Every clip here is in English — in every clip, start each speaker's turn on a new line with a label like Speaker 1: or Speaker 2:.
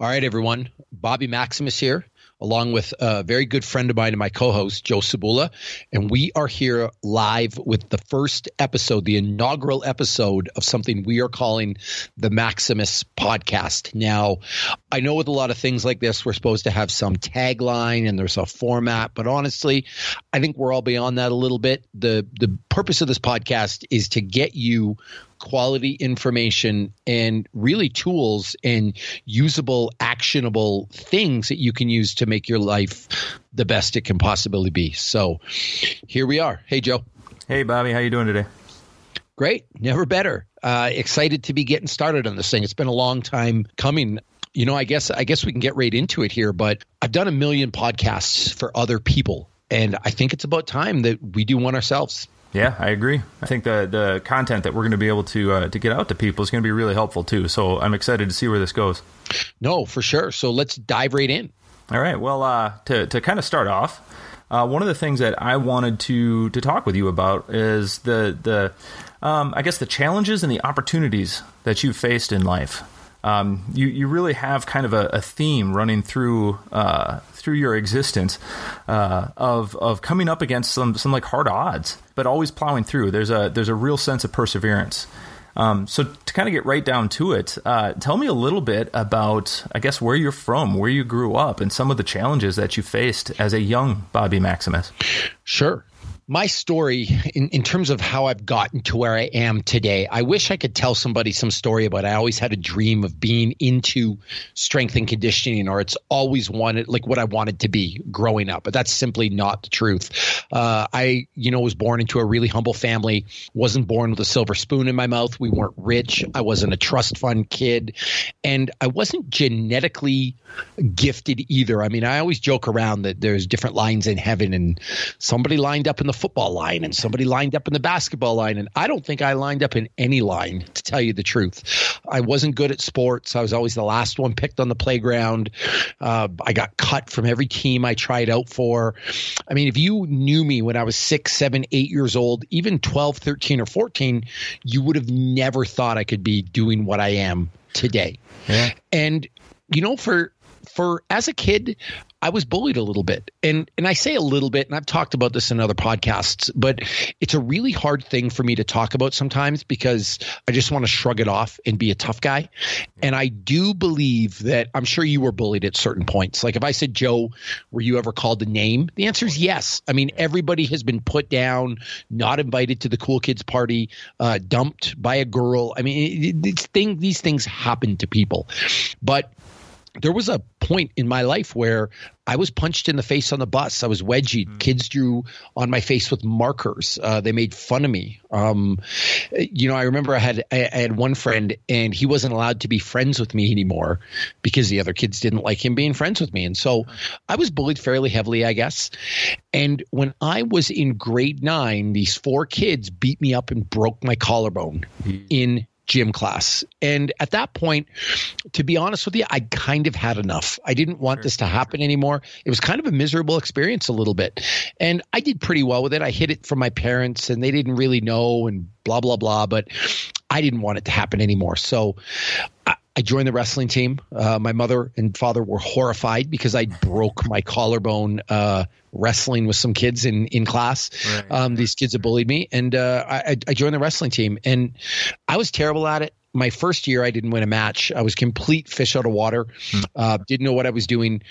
Speaker 1: All right, everyone. Bobby Maximus here, along with a very good friend of mine and my co host, Joe Cebula. And we are here live with the first episode, the inaugural episode of something we are calling the Maximus podcast. Now, I know with a lot of things like this, we're supposed to have some tagline and there's a format, but honestly, I think we're all beyond that a little bit. The, the purpose of this podcast is to get you quality information and really tools and usable actionable things that you can use to make your life the best it can possibly be. So here we are. Hey joe.
Speaker 2: Hey bobby. How you doing today?
Speaker 1: Great. Never better. Uh, excited to be getting started on this thing. It's been a long time coming. You know i guess i guess we can get right into it here but i've done a million podcasts for other people and i think it's about time that we do one ourselves
Speaker 2: yeah, I agree. I think the the content that we're going to be able to uh, to get out to people is going to be really helpful too. So I'm excited to see where this goes.
Speaker 1: No, for sure. So let's dive right in.
Speaker 2: All right. Well, uh, to to kind of start off, uh, one of the things that I wanted to to talk with you about is the the um, I guess the challenges and the opportunities that you've faced in life. Um, you you really have kind of a, a theme running through uh, through your existence uh, of of coming up against some some like hard odds, but always plowing through. There's a there's a real sense of perseverance. Um, so to kind of get right down to it, uh, tell me a little bit about, I guess, where you're from, where you grew up, and some of the challenges that you faced as a young Bobby Maximus.
Speaker 1: Sure my story in, in terms of how I've gotten to where I am today, I wish I could tell somebody some story about I always had a dream of being into strength and conditioning, or it's always wanted like what I wanted to be growing up. But that's simply not the truth. Uh, I, you know, was born into a really humble family, wasn't born with a silver spoon in my mouth. We weren't rich. I wasn't a trust fund kid. And I wasn't genetically gifted either. I mean, I always joke around that there's different lines in heaven and somebody lined up in the football line and somebody lined up in the basketball line. And I don't think I lined up in any line, to tell you the truth. I wasn't good at sports. I was always the last one picked on the playground. Uh, I got cut from every team I tried out for. I mean, if you knew me when I was six, seven, eight years old, even 12, 13, or 14, you would have never thought I could be doing what I am today. Yeah. And, you know, for for as a kid, I was bullied a little bit. And and I say a little bit, and I've talked about this in other podcasts, but it's a really hard thing for me to talk about sometimes because I just want to shrug it off and be a tough guy. And I do believe that I'm sure you were bullied at certain points. Like if I said, Joe, were you ever called a name? The answer is yes. I mean, everybody has been put down, not invited to the cool kids party, uh, dumped by a girl. I mean, it, thing, these things happen to people. But there was a point in my life where I was punched in the face on the bus. I was wedgied. Mm-hmm. Kids drew on my face with markers. Uh, they made fun of me. Um, you know, I remember I had I, I, had one friend, and he wasn't allowed to be friends with me anymore because the other kids didn't like him being friends with me. And so I was bullied fairly heavily, I guess. And when I was in grade nine, these four kids beat me up and broke my collarbone mm-hmm. in gym class. And at that point, to be honest with you, I kind of had enough. I didn't want sure. this to happen anymore. It was kind of a miserable experience a little bit. And I did pretty well with it. I hid it from my parents and they didn't really know and blah, blah, blah. But I didn't want it to happen anymore. So I, I joined the wrestling team. Uh, my mother and father were horrified because I broke my collarbone uh, wrestling with some kids in in class. Right. Um, these kids had bullied me, and uh, I, I joined the wrestling team, and I was terrible at it my first year, I didn't win a match. I was complete fish out of water. Hmm. Uh, didn't know what I was doing.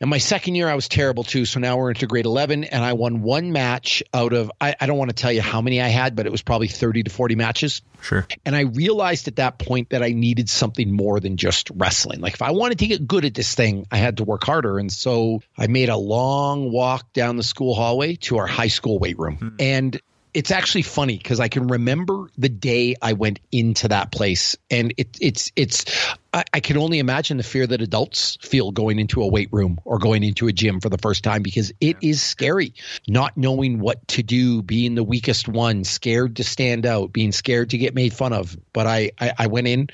Speaker 1: And my second year, I was terrible too. So now we're into grade 11, and I won one match out of, I, I don't want to tell you how many I had, but it was probably 30 to 40 matches.
Speaker 2: Sure.
Speaker 1: And I realized at that point that I needed something more than just wrestling. Like if I wanted to get good at this thing, I had to work harder. And so I made a long walk down the school hallway to our high school weight room. Hmm. And it's actually funny because I can remember the day I went into that place, and it, it's it's I, I, can only imagine the fear that adults feel going into a weight room or going into a gym for the first time because it yeah. is scary, not knowing what to do, being the weakest one, scared to stand out, being scared to get made fun of. But I I, I went in,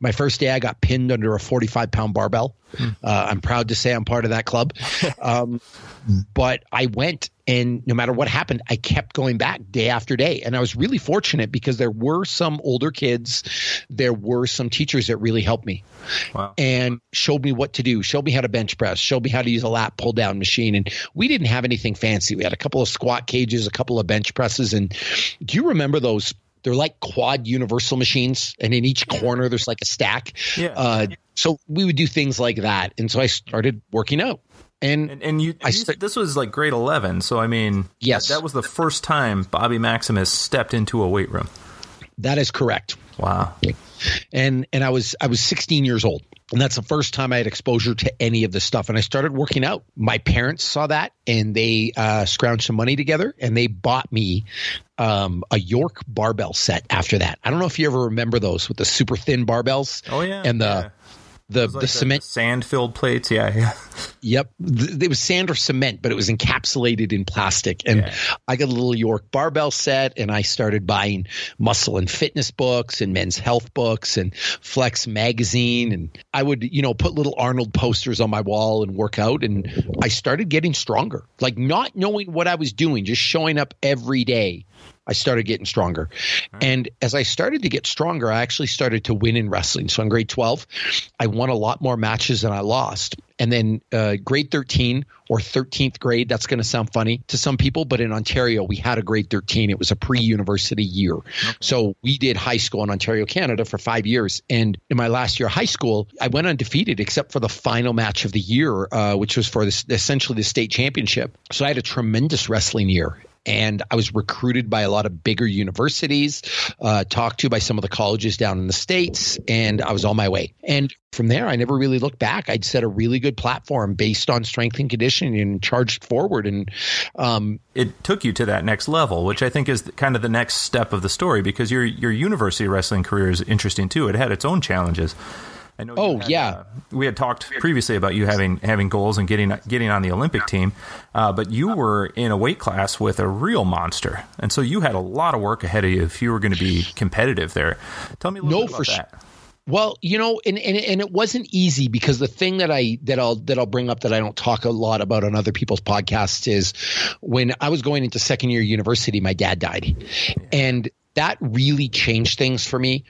Speaker 1: my first day I got pinned under a forty five pound barbell. Hmm. Uh, I'm proud to say I'm part of that club. Um, but I went and no matter what happened, I kept going back day after day. And I was really fortunate because there were some older kids, there were some teachers that really helped me me
Speaker 2: Wow.
Speaker 1: and showed me what to do, showed me how to bench press, showed me how to use a lat pull down machine. And we didn't have anything fancy. We had a couple of squat cages, a couple of bench presses. And do you remember those? They're like quad universal machines, and in each corner there's like a stack.
Speaker 2: Yeah.
Speaker 1: Uh, so we would do things like that, and so I started working out. And,
Speaker 2: And, and you,
Speaker 1: I
Speaker 2: you- this was like grade 11. So, I mean,
Speaker 1: Yes.
Speaker 2: that was the first time Bobby Maximus stepped into a weight room.
Speaker 1: that is correct.
Speaker 2: Wow.
Speaker 1: and and I was I was 16 years old, and that's the first time I had exposure to any of this stuff. And I started working out. My parents saw that, and they uh, scrounged some money together, and they bought me um, a York barbell set. After that, I don't know if you ever remember those with the super thin barbells.
Speaker 2: Oh, yeah.
Speaker 1: and the
Speaker 2: yeah.
Speaker 1: The,
Speaker 2: was
Speaker 1: the cement.
Speaker 2: sand filled plates. Yeah. Yeah.
Speaker 1: Yep, it was sand or cement, but it was encapsulated in plastic. And
Speaker 2: Yeah.
Speaker 1: I got a little York barbell set, and I started buying muscle and fitness books and men's health books and Flex magazine. And I would, you know, put little Arnold posters on my wall and work out. And I started getting stronger, like not knowing what I was doing, just showing up every day. I started getting stronger. And as I started to get stronger, I actually started to win in wrestling. So in grade 12, I won a lot more matches than I lost. And then uh, grade 13 or 13th grade, that's going to sound funny to some people, but in Ontario, we had a grade 13. It was a pre university year. So we did high school in Ontario, Canada for five years. And in my last year of high school, I went undefeated except for the final match of the year, uh, which was for this, essentially the state championship. So I had a tremendous wrestling year and I was recruited by a lot of bigger universities, uh, talked to by some of the colleges down in the states, and I was on my way. And from there, I never really looked back. I'd set a really good platform based on strength and conditioning and charged forward. And um,
Speaker 2: it took you to that next level, which I think is kind of the next step of the story because your your university wrestling career is interesting too. It had its own challenges. I know.
Speaker 1: Oh,
Speaker 2: had,
Speaker 1: yeah.
Speaker 2: uh, we had talked previously about you having having goals and getting getting on the Olympic team, uh, but you were in a weight class with a real monster, and so you had a lot of work ahead of you if you were going to be competitive there. Tell me a little
Speaker 1: No,
Speaker 2: bit
Speaker 1: for
Speaker 2: about
Speaker 1: su-
Speaker 2: that.
Speaker 1: Well, you know, and, and and it wasn't easy because the thing that I that I'll that I'll bring up that I don't talk a lot about on other people's podcasts is when I was going into second year university, my dad died, and that really changed things for me.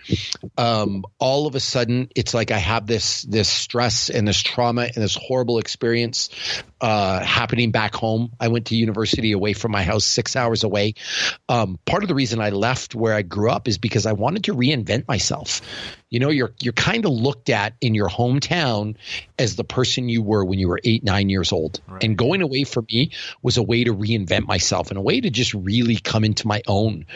Speaker 1: Um, all of a sudden, it's like I have this this stress and this trauma and this horrible experience uh, happening back home. I went to university away from my house, six hours away. Um, part of the reason I left where I grew up is because I wanted to reinvent myself. You know, you're you're kind of looked at in your hometown as the person you were when you were eight, nine years old. And going away for me was a way to reinvent myself and a way to just really come into my own.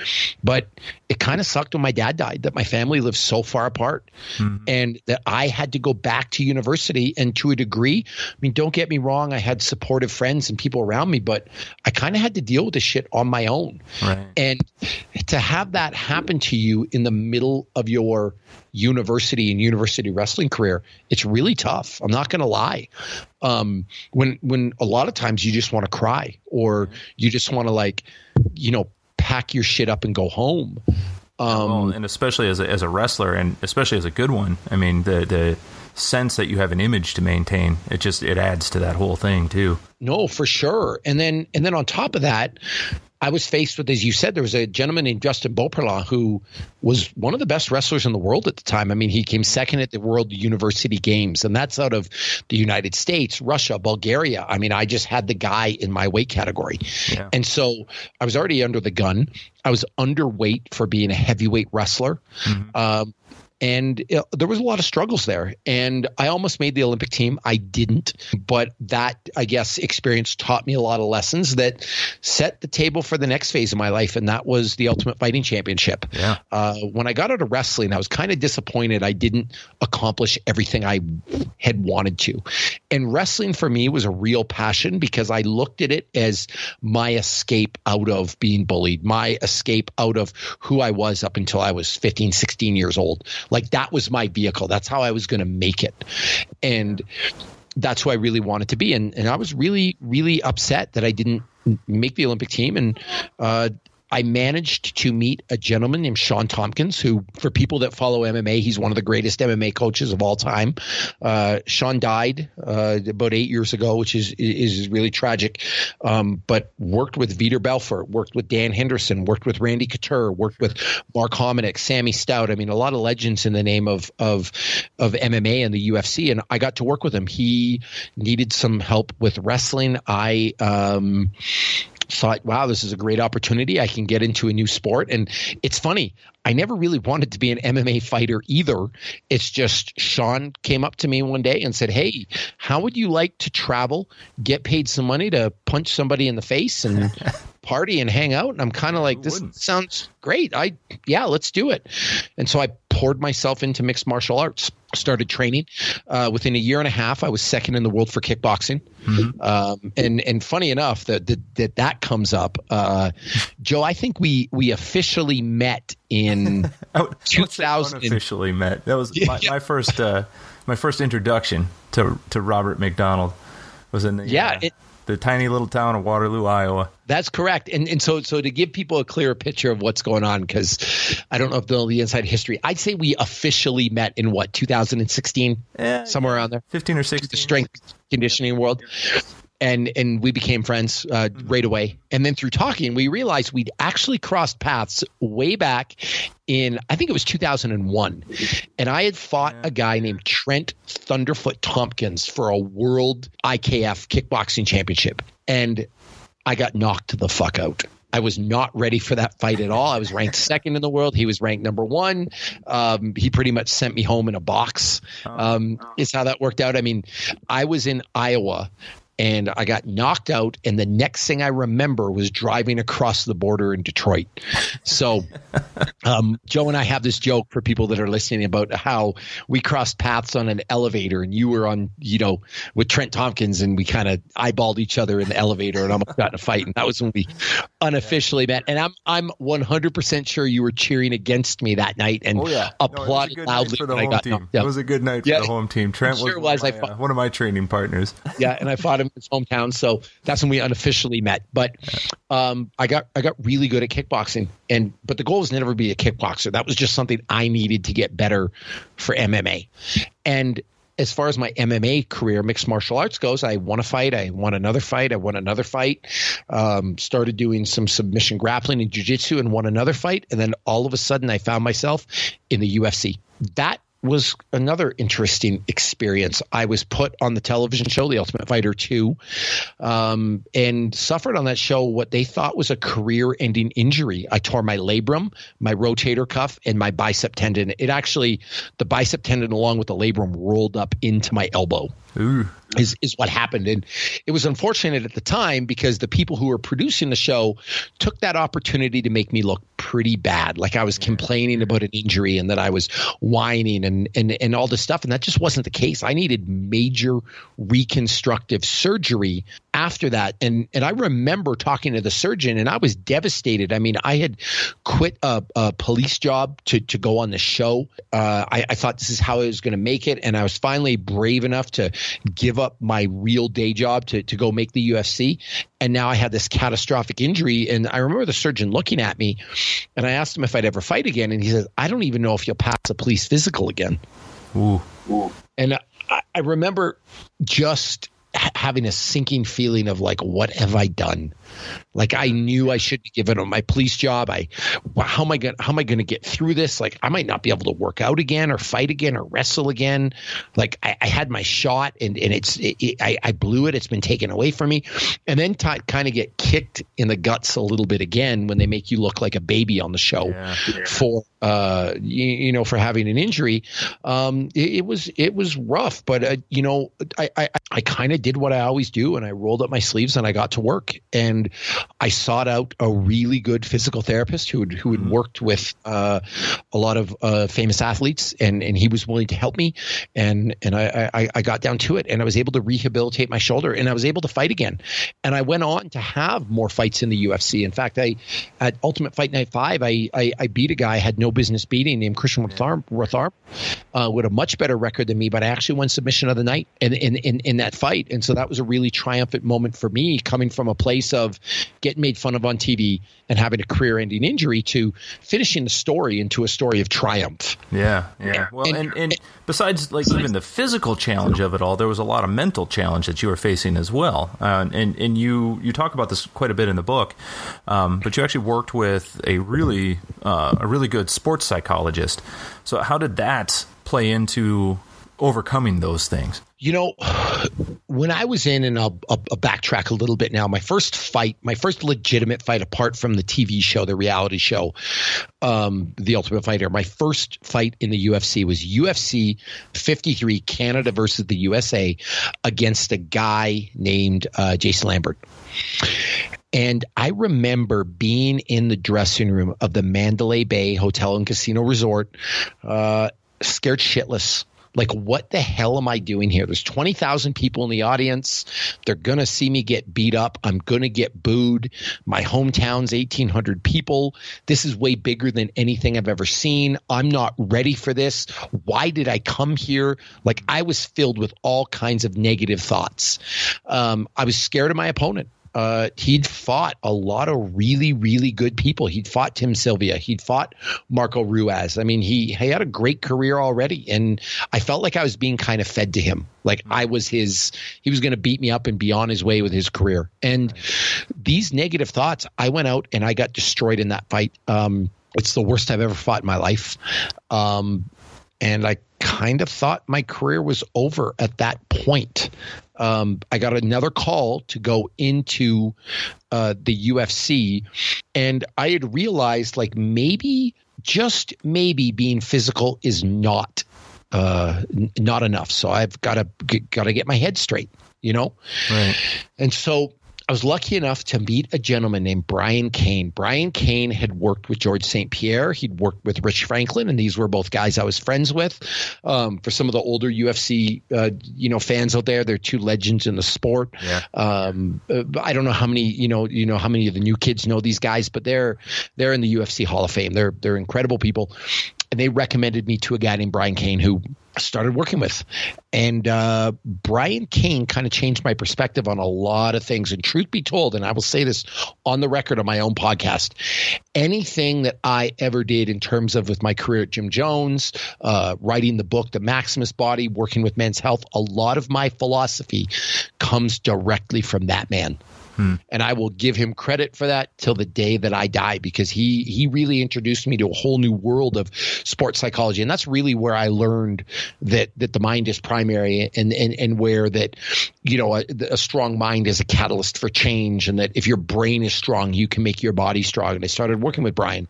Speaker 1: But it kind of sucked when my dad died that my family lived so far apart mm-hmm. and that I had to go back to university. And to a degree, I mean, don't get me wrong, I had supportive friends and people around me, but I kind of had to deal with this shit on my own.
Speaker 2: Right.
Speaker 1: And to have that happen to you in the middle of your university and university wrestling career, it's really tough. I'm not going to lie. Um, when when a lot of times you just want to cry or you just want to like, you know, pack your shit up and go home. Um,
Speaker 2: Well, and especially as a, as a wrestler, and especially as a good one. I mean, the the sense that you have an image to maintain, it just it adds to that whole thing too.
Speaker 1: No, for sure. And then and then on top of that, I was faced with, as you said, there was a gentleman named Justin Beauperlant who was one of the best wrestlers in the world at the time. I mean, he came second at the World University Games, and that's out of the United States, Russia, Bulgaria. I mean, I just had the guy in my weight category.
Speaker 2: Yeah.
Speaker 1: And so I was already under the gun. I was underweight for being a heavyweight wrestler. Um, and uh, there was a lot of struggles there. And i almost made the olympic team. I didn't. But that i guess experience taught me a lot of lessons that set the table for the next phase of my life. And that was the ultimate fighting championship.
Speaker 2: Yeah.
Speaker 1: uh, when i got out of wrestling i was kind of disappointed i didn't accomplish everything i had wanted to. And wrestling for me was a real passion because i looked at it as my escape out of being bullied my escape out of who i was up until i was 15 16 years old like that was my vehicle. That's how i was going to make it. And that's who i really wanted to be. And, and i was really really upset that i didn't make the olympic team. And uh, I managed to meet a gentleman named Shawn Tompkins, who, for people that follow MMA, he's one of the greatest MMA coaches of all time. Uh, Shawn died uh, about eight years ago, which is is really tragic. Um, but worked with Vitor Belfort, worked with Dan Henderson, worked with Randy Couture, worked with Mark Hominick, Sammy Stout. I mean, a lot of legends in the name of of of MMA and the UFC, and I got to work with him. He needed some help with wrestling. I um, thought, wow, this is a great opportunity. I can get into a new sport. And it's funny, I never really wanted to be an MMA fighter either. It's just Shawn came up to me one day and said, Hey, how would you like to travel, get paid some money to punch somebody in the face and party and hang out? And I'm kind of like, this sounds great. I, yeah, let's do it. And so I poured myself into mixed martial arts started training. Uh, within a year and a half, I was second in the world for kickboxing. Mm-hmm. Um, and and funny enough that that that, that comes up, uh, Joe. I think we we officially met in
Speaker 2: oh, 2000. Officially met. That was my, my first uh, my first introduction to to Robert MacDonald was in the
Speaker 1: yeah. Uh, it,
Speaker 2: the tiny little town of Waterloo, Iowa.
Speaker 1: That's correct. And and so so to give people a clearer picture of what's going on, because I don't know if they'll the inside history. I'd say we officially met in what 2016, yeah, somewhere around there,
Speaker 2: 15 or 16.
Speaker 1: The strength conditioning world and and we became friends uh, mm-hmm. right away. And then through talking, we realized we'd actually crossed paths way back in I think it was 2001, and I had fought yeah. a guy named Trent Thunderfoot Tompkins for a World IKF Kickboxing Championship, and I got knocked the fuck out. I was not ready for that fight at all. I was ranked second in the world. He was ranked number one. Um, he pretty much sent me home in a box. Oh, um, is how that worked out. I mean, I was in Iowa and I got knocked out. And the next thing I remember was driving across the border in Detroit. So, um, Joe and I have this joke for people that are listening about how we crossed paths on an elevator, and you were on, you know, with Trent Tompkins, and we kind of eyeballed each other in the elevator, and almost got in a fight. And that was when we unofficially met. And I'm I'm 100 percent sure you were cheering against me that night and
Speaker 2: oh, yeah.
Speaker 1: applauded
Speaker 2: no,
Speaker 1: loudly
Speaker 2: for the home team. It was a good night for yeah, the home team. Trent sure was, was. My, I fought, uh, one of my training partners.
Speaker 1: yeah, and I fought him him his hometown. So that's when we unofficially met. But um, I got I got really good at kickboxing, and but the goal was never to be a kickboxer. That was just something I needed to get better for MMA. And as far as my MMA career, mixed martial arts goes, I won a fight, I won another fight, I won another fight, um, started doing some submission grappling and jiu-jitsu and won another fight. And then all of a sudden I found myself in the UFC. That was another interesting experience. I was put on the television show, The Ultimate Fighter 2, um, and suffered on that show what they thought was a career ending injury. I tore my labrum, my rotator cuff, and my bicep tendon. It actually, the bicep tendon along with the labrum rolled up into my elbow.
Speaker 2: Ooh.
Speaker 1: is is what happened. And it was unfortunate at the time because the people who were producing the show took that opportunity to make me look pretty bad. Like i was complaining about an injury and that i was whining and and and all this stuff. And that just wasn't the case. I needed major reconstructive surgery after that and and i remember talking to the surgeon and i was devastated i mean i had quit a, a police job to to go on the show uh, I, I thought this is how i was going to make it and i was finally brave enough to give give up my real day job to, to go make the UFC. And now I had this catastrophic injury. And I remember the surgeon looking at me and I asked him if I'd ever fight again. And he says, I don't even know if you'll pass a police physical again.
Speaker 2: Ooh.
Speaker 1: And I, I remember just having a sinking feeling of like, what have I done? Like I knew I should be given on my police job. I, how am I going? How am I going to get through this? Like I might not be able to work out again, or fight again, or wrestle again. Like I, I had my shot, and and it's it, it, I, I blew it. It's been taken away from me, and then t- kind of get kicked in the guts a little bit again when they make you look like a baby on the show yeah. for uh you, you, know for having an injury. Um, it, it was it was rough, but uh, you know I I, I kind of did what I always do, and I rolled up my sleeves and I got to work and I sought out a really good physical therapist who had, who had mm-hmm. worked with uh, a lot of uh, famous athletes, and, and he was willing to help me. And and I, I, I got down to it, and I was able to rehabilitate my shoulder, and I was able to fight again. And I went on to have more fights in the UFC. In fact, I at Ultimate Fight Night Five, I I, I beat a guy, I had no business beating named Christian Rothar, uh, with a much better record than me, but I actually won submission of the night in, in, in, in that fight. And so that was a really triumphant moment for me coming from a place of getting made fun of on TV and having a career ending injury to finishing the story into a story of triumph.
Speaker 2: Yeah, yeah. Well, and, and, and besides like even the physical challenge of it all, there was a lot of mental challenge that you were facing as well. Uh, and and you you talk about this quite a bit in the book, um, but you actually worked with a really uh, a really good sports psychologist. So how did that play into overcoming those things?
Speaker 1: You know, when I was in, and I'll, I'll, backtrack a little bit now. My first fight, my first legitimate fight, apart from the TV show, the reality show, um, The Ultimate Fighter, my first fight in the UFC was UFC 53, Canada versus the USA, against a guy named uh, Jason Lambert. And I remember being in the dressing room of the Mandalay Bay Hotel and Casino Resort, uh, scared shitless like, what the hell am I doing here? There's 20,000 people in the audience. They're going to see me get beat up. I'm going to get booed. My hometown's 1,800 people. This is way bigger than anything I've ever seen. I'm not ready for this. Why did I come here? Like, I was filled with all kinds of negative thoughts. Um, I was scared of my opponent uh, he'd fought a lot of really, really good people. He'd fought Tim Sylvia. He'd fought Marco Ruiz. I mean, he, he had a great career already. And I felt like I was being kind of fed to him. Like I was his, he was going to beat me up and be on his way with his career. And these negative thoughts, I went out and I got destroyed in that fight. Um, it's the worst I've ever fought in my life. Um, and I kind of thought my career was over at that point. Um, I got another call to go into uh, the UFC, and I had realized like maybe, just maybe, being physical is not uh, not enough. So I've got to got to get my head straight, you know. Right. And so I was lucky enough to meet a gentleman named Brian Cain. Brian Cain had worked with Georges St. Pierre. He'd worked with Rich Franklin, and these were both guys I was friends with. Um, for some of the older UFC, uh, you know, fans out there, they're two legends in the sport. Yeah. Um, uh, I don't know how many, you know, you know how many of the new kids know these guys, but they're they're in the UFC Hall of Fame. They're they're incredible people, and they recommended me to a guy named Brian Cain who started working with. And uh, Brian Cain kind of changed my perspective on a lot of things. And truth be told, and I will say this on the record on my own podcast, anything that I ever did in terms of with my career at Gym Jones, uh, writing the book, The Maximus Body, working with men's health, a lot of my philosophy comes directly from that man. Hmm. And I will give him credit for that till the day that I die because he he really introduced me to a whole new world of sports psychology. And that's really where I learned that that the mind is primary and and, and where that you know a, a strong mind is a catalyst for change and that if your brain is strong you can make your body strong. And I started working with Brian.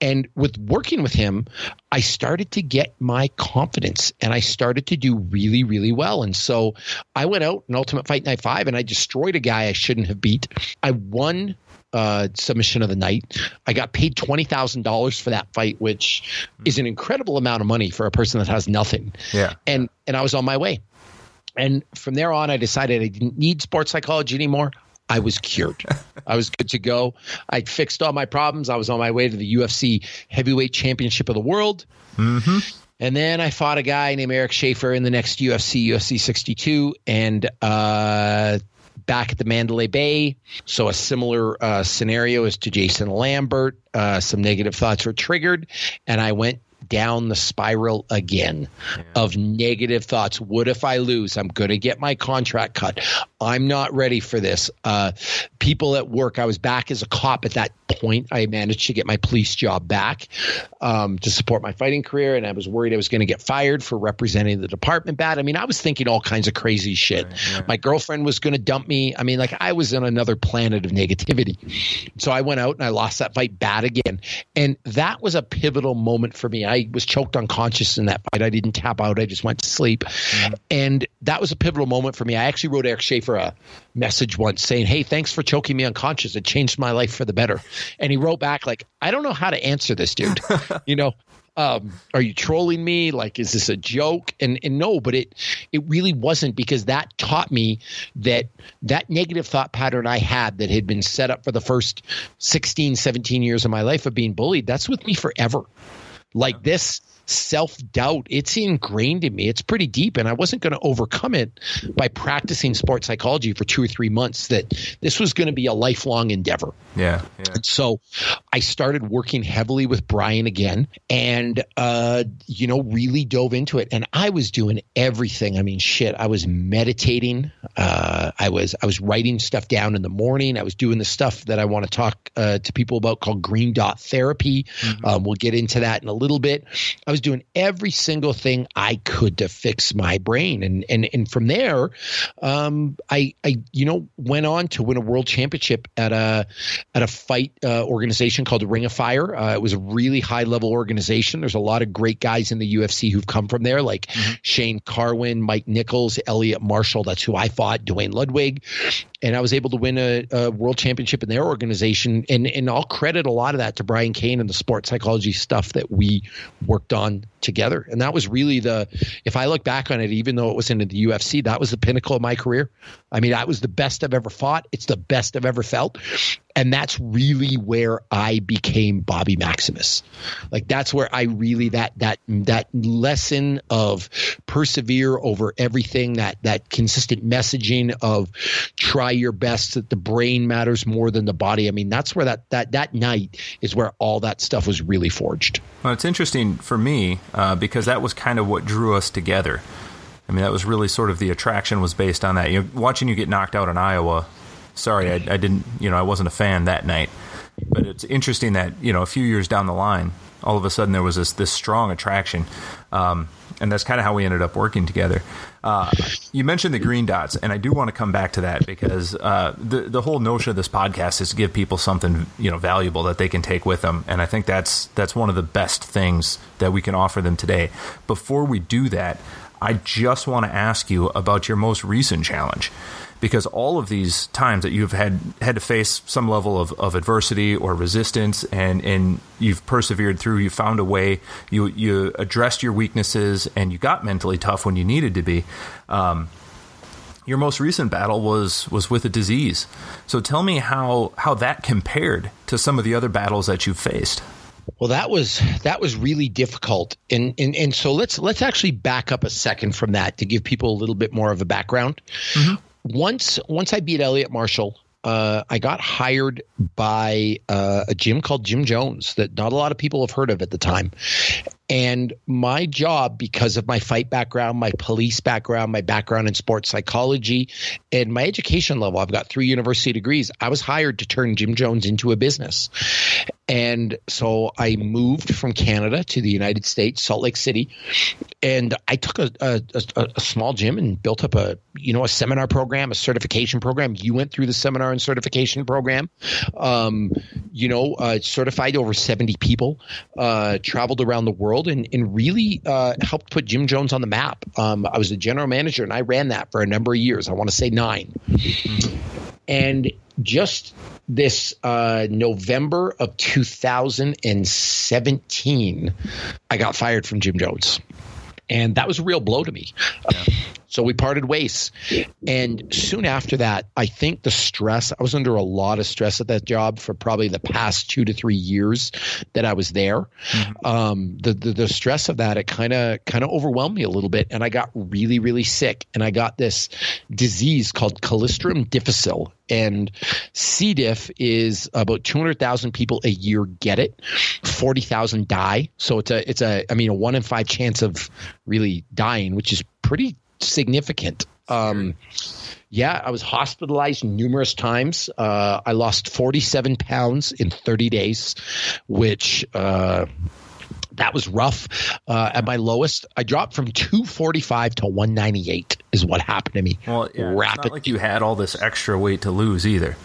Speaker 1: And with working with him, I started to get my confidence and I started to do really, really well. And so I went out in Ultimate Fight Night 5 and I destroyed a guy I shouldn't have beat. I won uh, submission of the night. I got paid twenty thousand dollars for that fight, which is an incredible amount of money for a person that has nothing.
Speaker 2: Yeah,
Speaker 1: and and I was on my way. And from there on, I decided I didn't need sports psychology anymore. I was cured. I was good to go. I fixed all my problems. I was on my way to the UFC Heavyweight Championship of the World. Mm-hmm. And then I fought a guy named Eric Schafer in the next UFC, UFC 62, and uh, back at the Mandalay Bay. So a similar uh, scenario as to Jason Lambert. Uh, some negative thoughts were triggered, and I went down the spiral again yeah. of negative thoughts. What if I lose? I'm going to get my contract cut. I'm not ready for this. Uh, people at work, I was back as a cop at that point. I managed to get my police job back um, to support my fighting career, and I was worried I was going to get fired for representing the department bad. I mean, I was thinking all kinds of crazy shit. Right, yeah. My girlfriend was going to dump me. I mean, like I was on another planet of negativity. So I went out and I lost that fight bad again, and that was a pivotal moment for me. I was choked unconscious in that fight. I didn't tap out. I just went to sleep, mm-hmm. and that was a pivotal moment for me. I actually wrote Eric Schafer a message once saying, "Hey, thanks for choking me unconscious. It changed my life for the better." And he wrote back like, "I don't know how to answer this, dude. you know, um, are you trolling me? Like, is this a joke? And and no, but it it really wasn't because that taught me that that negative thought pattern I had that had been set up for the first 16, 17 years of my life of being bullied, that's with me forever. Like this self doubt, it's ingrained in me. It's pretty deep, and I wasn't going to overcome it by practicing sports psychology for two or three months. That this was going to be a lifelong endeavor.
Speaker 2: Yeah. yeah.
Speaker 1: And so I started working heavily with Brian again and, uh, you know, really dove into it. And I was doing everything. I mean, shit, I was meditating. Uh, I was, I was writing stuff down in the morning. I was doing the stuff that I want to talk uh, to people about called green dot therapy. Mm-hmm. Um, we'll get into that in a little bit. I was doing every single thing I could to fix my brain. And, and, and from there, um, I, I, you know, went on to win a world championship at a, at a fight uh, organization called Ring of Fire. Uh, it was a really high level organization. There's a lot of great guys in the UFC who've come from there, like mm-hmm. Shane Carwin, Mike Nickels, Eliot Marshall. That's who I fought. Duane Ludwig, and I was able to win a, a, world championship in their organization. And and I'll credit a lot of that to Brian Cain and the sports psychology stuff that we worked on on together. And that was really the, if I look back on it, even though it was in the UFC, that was the pinnacle of my career. I mean, that was the best I've ever fought. It's the best I've ever felt. And that's really where I became Bobby Maximus. Like that's where I really that that that lesson of persevere over everything, that that consistent messaging of try your best, that the brain matters more than the body. I mean, that's where that that that night is where all that stuff was really forged.
Speaker 2: Well, it's interesting for me uh, because that was kind of what drew us together. I mean, that was really sort of the attraction was based on that. You know, watching you get knocked out in Iowa. Sorry, I, I didn't. You know, I wasn't a fan that night. But it's interesting that you know a few years down the line, all of a sudden there was this this strong attraction, um, and that's kind of how we ended up working together. Uh, you mentioned the green dots, and I do want to come back to that because uh, the the whole notion of this podcast is to give people something you know valuable that they can take with them, and I think that's that's one of the best things that we can offer them today. Before we do that, I just want to ask you about your most recent challenge because all of these times that you've had had to face some level of, of adversity or resistance and, and you've persevered through, you found a way, you you addressed your weaknesses and you got mentally tough when you needed to be. Um, your most recent battle was was with a disease. So tell me how how that compared to some of the other battles that you've faced.
Speaker 1: Well, that was that was really difficult, and and and so let's let's actually back up a second from that to give people a little bit more of a background. Mm-hmm. Once once I beat Eliot Marshall, uh, I got hired by uh, a gym called Gym Jones that not a lot of people have heard of at the time, and my job, because of my fight background, my police background, my background in sports psychology, and my education level, I've got three university degrees. I was hired to turn Gym Jones into a business. And so I moved from Canada to the United States, Salt Lake City, and I took a, a, a, a small gym and built up a you know a seminar program, a certification program. You went through the seminar and certification program. Um, you know, uh, certified over seventy people, uh, traveled around the world and, and really uh, helped put Gym Jones on the map. Um, I was the general manager and I ran that for a number of years. I want to say 9 And just this uh, November of 2017, I got fired from Gym Jones. And that was a real blow to me. Yeah. So we parted ways. And soon after that, I think the stress, I was under a lot of stress at that job for probably the past two to three years that I was there. Mm-hmm. Um, the, the, the stress of that, it kind of, kind of overwhelmed me a little bit. And I got really, really sick. And I got this disease called Clostridium difficile. And C. diff is about 200,000 people a year get it. 40,000 die. So it's a, it's a, I mean, a one in five chance of really dying, which is pretty significant. Um, yeah, I was hospitalized numerous times. Uh, I lost 47 pounds in 30 days, which uh, that was rough. Uh, at my lowest, I dropped from 245 to 198 is what happened to me.
Speaker 2: Well, yeah, Rapid. It's not like you had all this extra weight to lose either.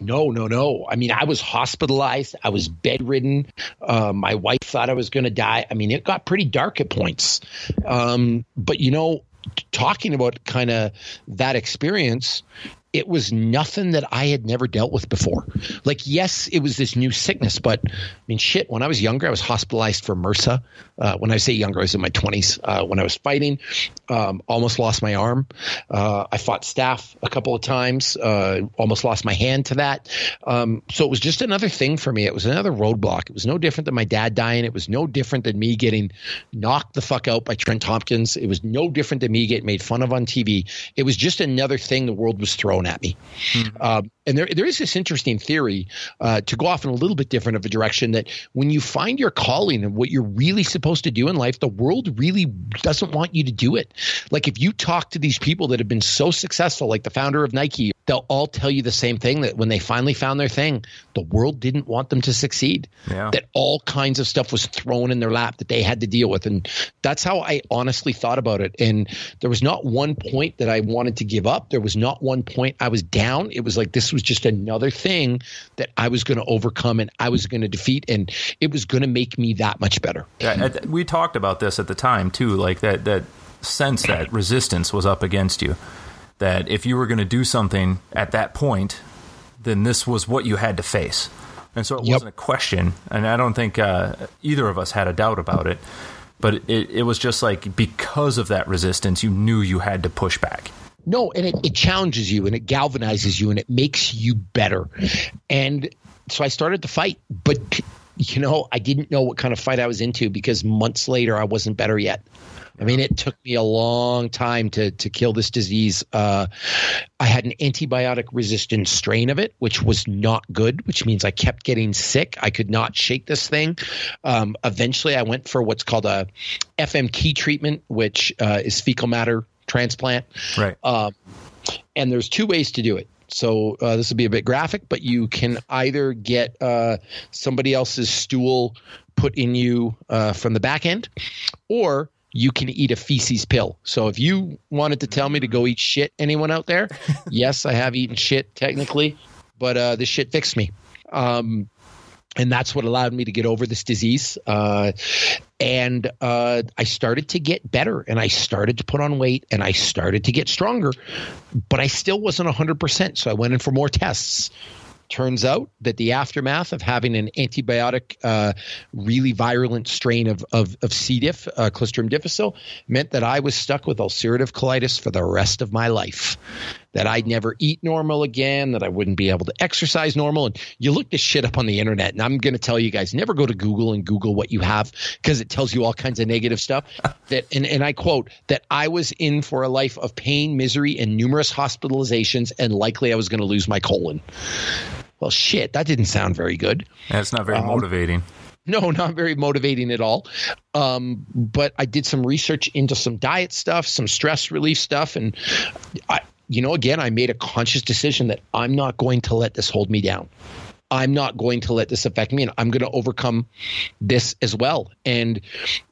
Speaker 1: No, no, no. I mean, I was hospitalized. I was bedridden. Uh, my wife thought I was going to die. I mean, it got pretty dark at points. Um, but you know, talking about kind of that experience, it was nothing that I had never dealt with before. Like, yes, it was this new sickness, but I mean, shit, when I was younger, I was hospitalized for MRSA. Uh, when I say younger, I was in my 20s uh, when I was fighting. Um, almost lost my arm. Uh, I fought staph a couple of times. Uh, almost lost my hand to that. Um, so it was just another thing for me. It was another roadblock. It was no different than my dad dying. It was no different than me getting knocked the fuck out by Trent Tompkins. It was no different than me getting made fun of on TV. It was just another thing the world was throwing at me. Mm-hmm. Um, and there, there is this interesting theory uh, to go off in a little bit different of a direction that when you find your calling and what you're really supposed to do in life, the world really doesn't want you to do it. Like if you talk to these people that have been so successful, like the founder of Nike, they'll all tell you the same thing that when they finally found their thing, the world didn't want them to succeed. Yeah. That all kinds of stuff was thrown in their lap that they had to deal with. And that's how I honestly thought about it. And there was not one point that I wanted to give up. There was not one point I was down. It was like this was just another thing that I was going to overcome and I was going to defeat. And it was going to make me that much better.
Speaker 2: Yeah, we talked about this at the time too, like that, that sense that resistance was up against you that if you were going to do something at that point, then this was what you had to face. And so it yep. wasn't a question. And I don't think uh, either of us had a doubt about it. But it, it was just like because of that resistance, you knew you had to push back.
Speaker 1: No, and it, it challenges you and it galvanizes you and it makes you better. And so I started to fight, but you know, I didn't know what kind of fight I was into because months later I wasn't better yet. I mean, it took me a long time to to kill this disease. Uh, I had an antibiotic resistant strain of it, which was not good, which means I kept getting sick. I could not shake this thing. Um, eventually, I went for what's called a FMT treatment, which uh, is fecal matter transplant.
Speaker 2: Right. Um,
Speaker 1: and there's two ways to do it. So uh, this will be a bit graphic, but you can either get uh, somebody else's stool put in you uh, from the back end, or you can eat a feces pill. So if you wanted to tell me to go eat shit, anyone out there, yes, I have eaten shit technically, but uh, this shit fixed me. Um, and that's what allowed me to get over this disease. Uh, and uh, I started to get better and I started to put on weight and I started to get stronger, but I still wasn't 100%. So I went in for more tests turns out that the aftermath of having an antibiotic, uh, really virulent strain of, of, of C. diff, uh, Clostridium difficile, meant that I was stuck with ulcerative colitis for the rest of my life. That I'd never eat normal again, that I wouldn't be able to exercise normal. And you look this shit up on the internet, and I'm going to tell you guys never go to Google and Google what you have because it tells you all kinds of negative stuff. that and, and I quote that I was in for a life of pain, misery, and numerous hospitalizations, and likely I was going to lose my colon. Well, shit, that didn't sound very good.
Speaker 2: That's not very um, motivating.
Speaker 1: No, not very motivating at all. Um, but I did some research into some diet stuff, some stress relief stuff, and I, you know, again, I made a conscious decision that I'm not going to let this hold me down. I'm not going to let this affect me and I'm going to overcome this as well. And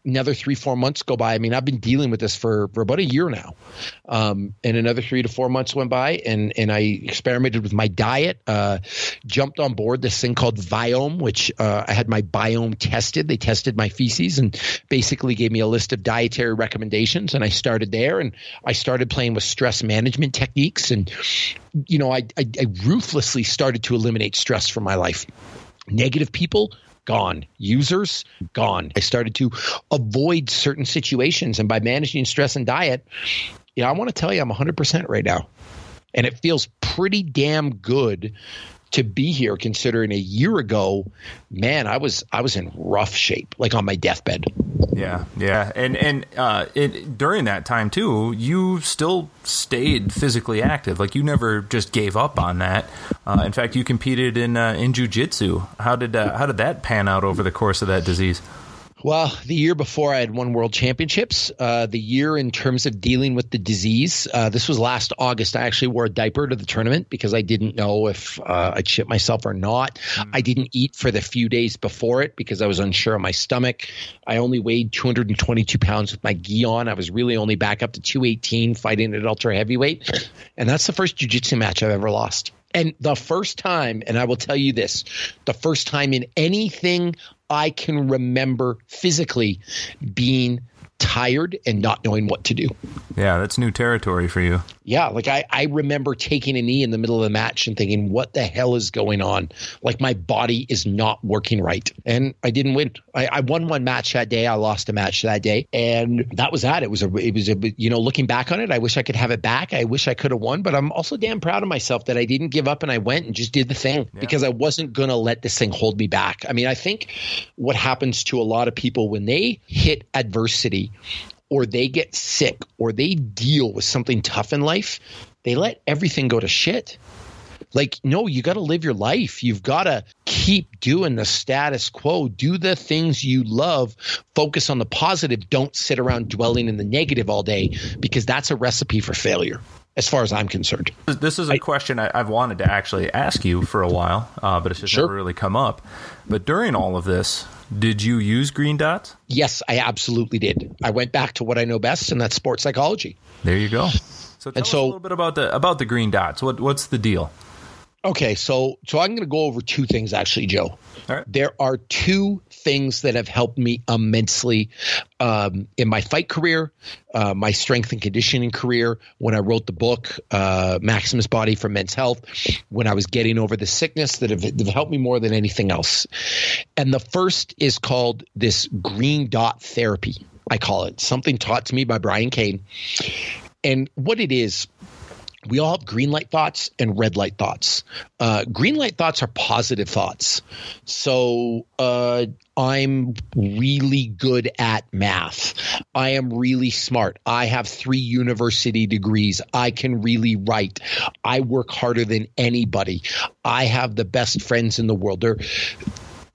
Speaker 1: another three, four months go by. I mean, I've been dealing with this for, for about a year now. Um, and another three to four months went by and, and I experimented with my diet, uh, jumped on board this thing called Viome, which uh, I had my biome tested. They tested my feces and basically gave me a list of dietary recommendations. And I started there and I started playing with stress management techniques and you know, I, I, I ruthlessly started to eliminate stress from my life. Negative people, gone. Users, gone. I started to avoid certain situations. And by managing stress and diet, you know, I want to tell you I'm 100% right now. And it feels pretty damn good to be here considering a year ago man i was i was in rough shape like on my deathbed.
Speaker 2: Yeah yeah. And and uh, it, during that time too you still stayed physically active. Like you never just gave up on that. Uh, in fact you competed in uh, in jiu-jitsu. How did uh, how did that pan out over the course of that disease
Speaker 1: well, the year before I had won world championships. Uh, the year in terms of dealing with the disease, uh, this was last August. I actually wore a diaper to the tournament because I didn't know if uh, I'd shit myself or not. Mm. I didn't eat for the few days before it because I was unsure of my stomach. I only weighed 222 pounds with my gi on. I was really only back up to 218 fighting at ultra heavyweight. And that's the first jiu-jitsu match I've ever lost. And the first time, and I will tell you this, the first time in anything I can remember physically being tired and not knowing what to do.
Speaker 2: Yeah, that's new territory for you.
Speaker 1: Yeah, like I, I remember taking a knee in the middle of the match and thinking, what the hell is going on? Like my body is not working right. And I didn't win. I, I won one match that day. I lost a match that day. And that was that. It was a it was a you know, looking back on it, I wish I could have it back. I wish I could have won, but I'm also damn proud of myself that I didn't give up and I went and just did the thing yeah. because I wasn't gonna let this thing hold me back. I mean, I think what happens to a lot of people when they hit adversity or they get sick or they deal with something tough in life, they let everything go to shit. Like, no, you got to live your life. You've got to keep doing the status quo. Do the things you love. Focus on the positive. Don't sit around dwelling in the negative all day because that's a recipe for failure as far as I'm concerned.
Speaker 2: This is a I, question I, have wanted to actually ask you for a while, uh, but it's just sure. never really come up. But during all of this, did you use green dots?
Speaker 1: Yes, I absolutely did. I went back to what I know best, and that's sports psychology.
Speaker 2: There you go. So tell and us so, a little bit about the about the green dots. What what's the deal?
Speaker 1: Okay, so so I'm going to go over two things actually, Joe. There are two things that have helped me immensely um, in my fight career, uh, my strength and conditioning career. When I wrote the book uh, Maximus Body for Men's Health, when I was getting over the sickness, that have, have helped me more than anything else. And the first is called this green dot therapy. I call it something taught to me by Brian Cain. And what it is, we all have green light thoughts and red light thoughts. Uh, green light thoughts are positive thoughts. So uh, I'm really good at math. I am really smart. I have three university degrees. I can really write. I work harder than anybody. I have the best friends in the world. They're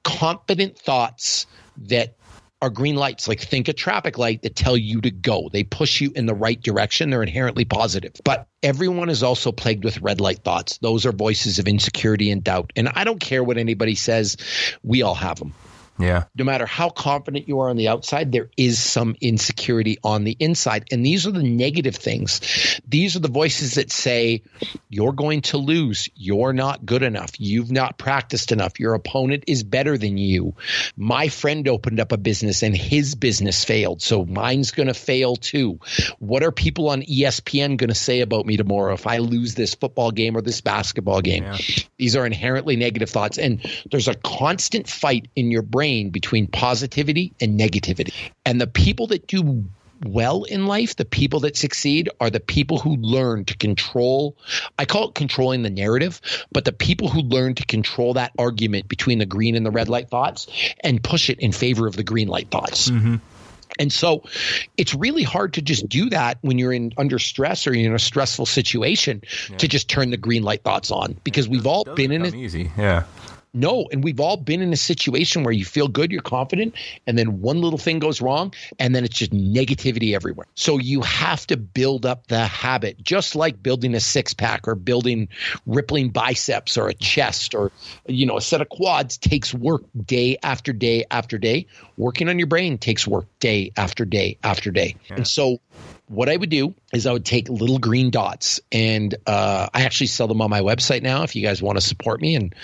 Speaker 1: confident thoughts that are green lights. Like think a traffic light that tell you to go. They push you in the right direction. They're inherently positive. But everyone is also plagued with red light thoughts. Those are voices of insecurity and doubt. And I don't care what anybody says. We all have them.
Speaker 2: Yeah.
Speaker 1: No matter how confident you are on the outside, there is some insecurity on the inside. And these are the negative things. These are the voices that say, you're going to lose. You're not good enough. You've not practiced enough. Your opponent is better than you. My friend opened up a business and his business failed. So mine's going to fail too. What are people on ESPN going to say about me tomorrow if I lose this football game or this basketball game? Yeah. These are inherently negative thoughts. And there's a constant fight in your brain between positivity and negativity. And the people that do well in life, the people that succeed are the people who learn to control. I call it controlling the narrative, but the people who learn to control that argument between the green and the red light thoughts and push it in favor of the green light thoughts. Mm-hmm. And so it's really hard to just do that when you're in under stress or you're in a stressful situation yeah. to just turn the green light thoughts on because we've all been in it.
Speaker 2: Easy. Yeah.
Speaker 1: No, and we've all been in a situation where you feel good, you're confident, and then one little thing goes wrong, and then it's just negativity everywhere. So you have to build up the habit, just like building a six pack or building rippling biceps or a chest or you know a set of quads takes work day after day after day. Working on your brain takes work day after day after day. Yeah. And so what I would do is I would take little green dots, and uh, I actually sell them on my website now. If you guys want to support me, and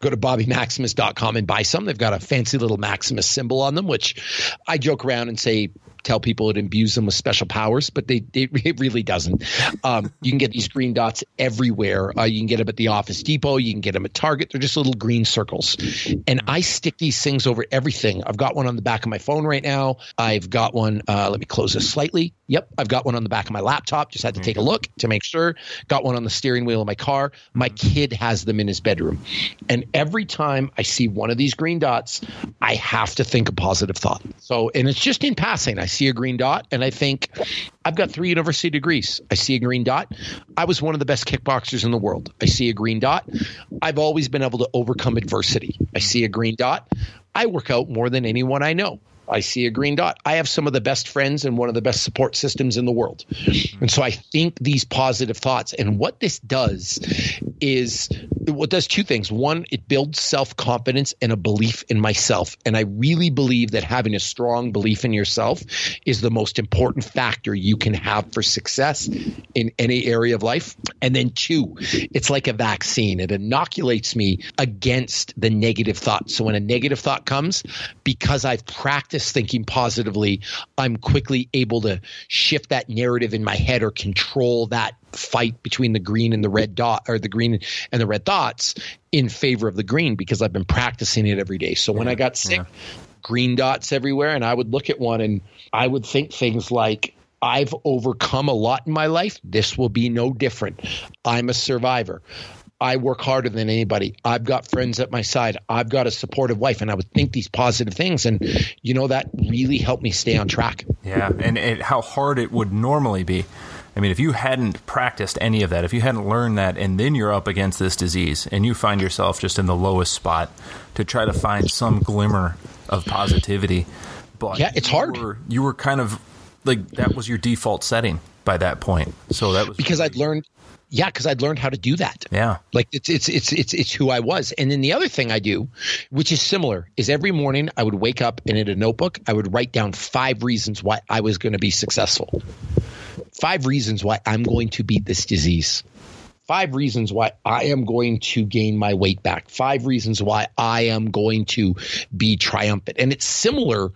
Speaker 1: go to bobbymaximus.com and buy some. They've got a fancy little Maximus symbol on them, which I joke around and say tell people it imbues them with special powers, but they, they it really doesn't. Um, you can get these green dots everywhere. Uh, you can get them at the Office Depot. You can get them at Target. They're just little green circles, and I stick these things over everything. I've got one on the back of my phone right now. I've got one. Uh, let me close this slightly. Yep, I've got one on the back of my laptop. Just had to take a look to make sure. Got one on the steering wheel of my car. My kid has them in his bedroom, and every time I see one of these green dots, I have to think a positive thought. So, and it's just in passing. I see a green dot and I think I've got three university degrees. I see a green dot. I was one of the best kickboxers in the world. I see a green dot. I've always been able to overcome adversity. I see a green dot. I work out more than anyone I know. I see a green dot. I have some of the best friends and one of the best support systems in the world. And so I think these positive thoughts and what this does is what does two things. One, it builds self confidence and a belief in myself. And I really believe that having a strong belief in yourself is the most important factor you can have for success in any area of life. And then two, it's like a vaccine. It inoculates me against the negative thoughts. So when a negative thought comes, because I've practiced practice thinking positively, I'm quickly able to shift that narrative in my head or control that fight between the green and the red dot or the green and the red dots in favor of the green because I've been practicing it every day. So when I got sick, yeah. green dots everywhere and I would look at one and I would think things like I've overcome a lot in my life. This will be no different. I'm a survivor. I work harder than anybody. I've got friends at my side. I've got a supportive wife, and I would think these positive things, and you know that really helped me stay on track.
Speaker 2: Yeah, and, and how hard it would normally be. I mean, if you hadn't practiced any of that, if you hadn't learned that, and then you're up against this disease, and you find yourself just in the lowest spot to try to find some glimmer of positivity, but
Speaker 1: yeah, it's hard.
Speaker 2: Were, you were kind of like that was your default setting by that point. So that was
Speaker 1: because I'd learned yeah, because I'd learned how to do that.
Speaker 2: Yeah,
Speaker 1: like it's it's it's it's it's who I was. And then the other thing I do, which is similar, is every morning I would wake up and in a notebook I would write down five reasons why I was going to be successful. Five reasons why I'm going to beat this disease five reasons why I am going to gain my weight back, five reasons why I am going to be triumphant. And it's similar